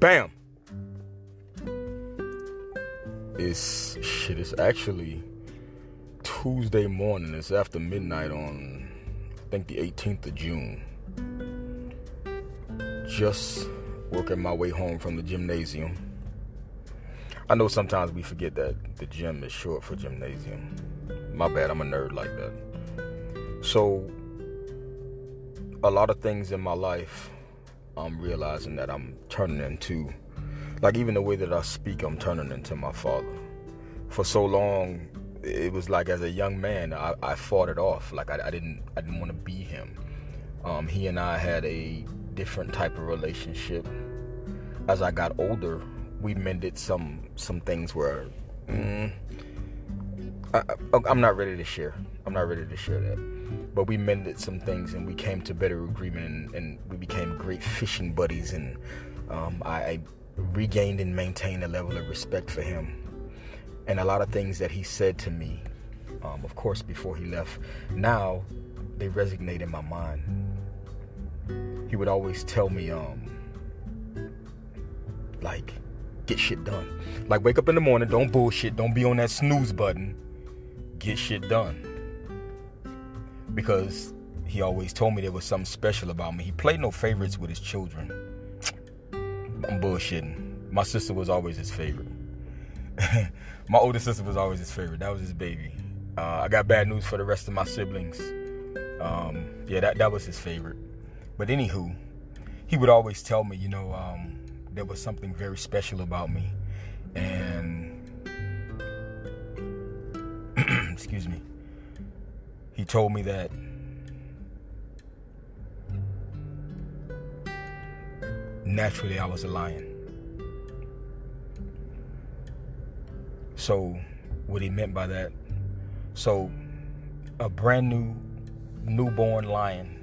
Bam! It's shit, it's actually Tuesday morning. It's after midnight on I think the 18th of June. Just working my way home from the gymnasium. I know sometimes we forget that the gym is short for gymnasium. My bad, I'm a nerd like that. So, a lot of things in my life, I'm realizing that I'm turning into, like even the way that I speak, I'm turning into my father. For so long, it was like as a young man, I, I fought it off. Like I, I didn't, I didn't want to be him. Um, he and I had a different type of relationship. As I got older, we mended some some things where mm, I, am not ready to share. I'm not ready to share that. But we mended some things and we came to better agreement and, and we became great fishing buddies. And um, I, I regained and maintained a level of respect for him. And a lot of things that he said to me, um, of course, before he left, now they resonate in my mind. He would always tell me, um, like, get shit done. Like, wake up in the morning, don't bullshit, don't be on that snooze button, get shit done. Because he always told me there was something special about me. He played no favorites with his children. I'm bullshitting. My sister was always his favorite. my older sister was always his favorite. That was his baby. Uh, I got bad news for the rest of my siblings. Um, yeah, that, that was his favorite. But anywho, he would always tell me, you know, um, there was something very special about me. And excuse me. He told me that naturally I was a lion. So, what he meant by that, so a brand new newborn lion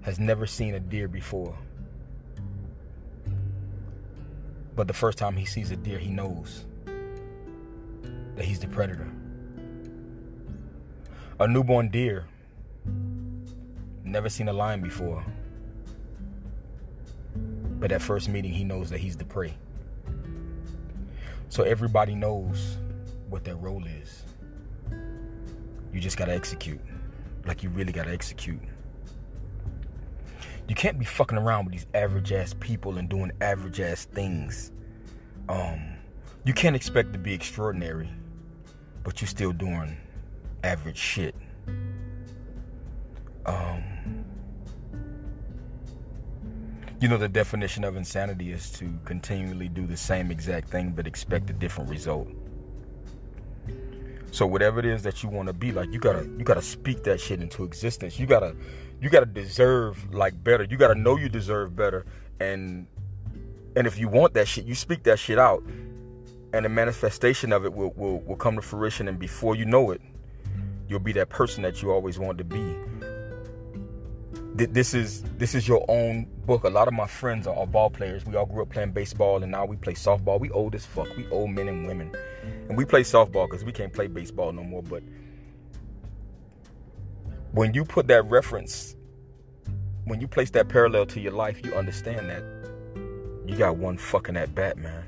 has never seen a deer before. But the first time he sees a deer, he knows that he's the predator. A newborn deer, never seen a lion before. But at first meeting, he knows that he's the prey. So everybody knows what their role is. You just gotta execute. Like you really gotta execute. You can't be fucking around with these average ass people and doing average ass things. Um, you can't expect to be extraordinary, but you're still doing average shit. Um, you know, the definition of insanity is to continually do the same exact thing but expect a different result. So whatever it is that you want to be like, you gotta you gotta speak that shit into existence. You gotta you gotta deserve like better. You gotta know you deserve better. And and if you want that shit, you speak that shit out. And the manifestation of it will, will, will come to fruition. And before you know it, you'll be that person that you always wanted to be. This is this is your own book. A lot of my friends are, are ball players. We all grew up playing baseball, and now we play softball. We old as fuck. We old men and women, and we play softball because we can't play baseball no more. But when you put that reference when you place that parallel to your life, you understand that you got one fucking at bat, man.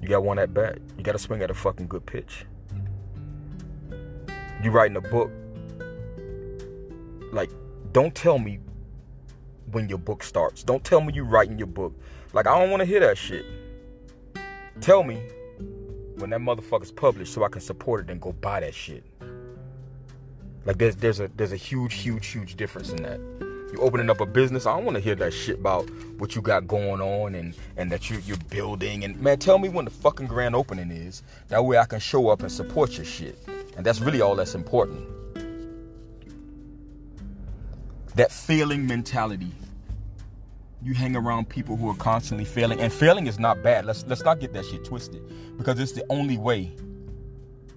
You got one at bat. You got to swing at a fucking good pitch. You writing a book. Like, don't tell me when your book starts. Don't tell me you writing your book. Like, I don't want to hear that shit. Tell me when that motherfucker's published so I can support it and go buy that shit. Like there's there's a there's a huge huge huge difference in that. You opening up a business, I don't want to hear that shit about what you got going on and and that you you're building and man, tell me when the fucking grand opening is. That way I can show up and support your shit. And that's really all that's important. That failing mentality. You hang around people who are constantly failing, and failing is not bad. Let's let's not get that shit twisted because it's the only way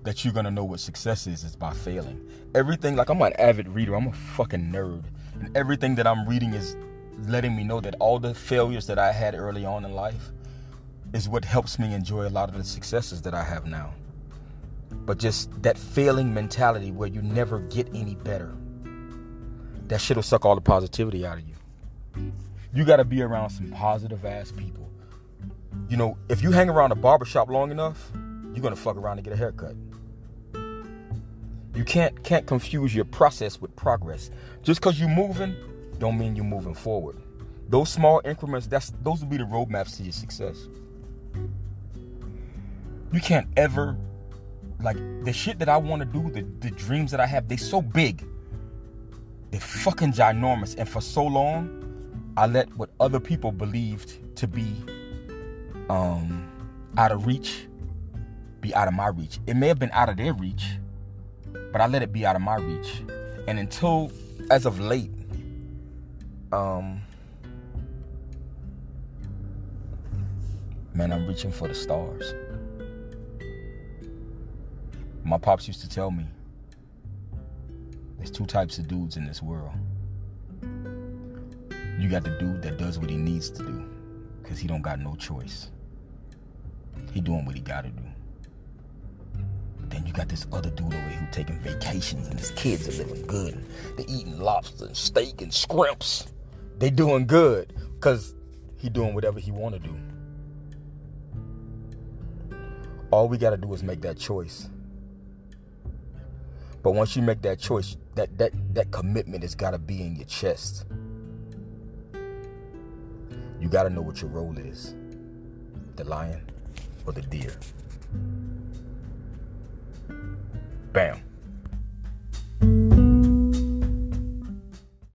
that you're gonna know what success is is by failing. Everything, like I'm an avid reader, I'm a fucking nerd. And everything that I'm reading is letting me know that all the failures that I had early on in life is what helps me enjoy a lot of the successes that I have now. But just that failing mentality where you never get any better, that shit will suck all the positivity out of you. You got to be around some positive ass people. You know, if you hang around a barbershop long enough, you're gonna fuck around and get a haircut. You can't can't confuse your process with progress. Just because you're moving, don't mean you're moving forward. Those small increments, that's those will be the roadmaps to your success. You can't ever like the shit that I want to do, the, the dreams that I have—they're so big. They're fucking ginormous. And for so long, I let what other people believed to be um out of reach be out of my reach. It may have been out of their reach, but I let it be out of my reach. And until as of late, um man, I'm reaching for the stars. My pops used to tell me there's two types of dudes in this world. You got the dude that does what he needs to do because he don't got no choice. He doing what he got to do. Then you got this other dude over here taking vacations and his kids are living good. They eating lobster and steak and scrimps. They doing good because he doing whatever he want to do. All we got to do is make that choice. But once you make that choice, that that that commitment has got to be in your chest. You got to know what your role is. The lion or the deer. Bam.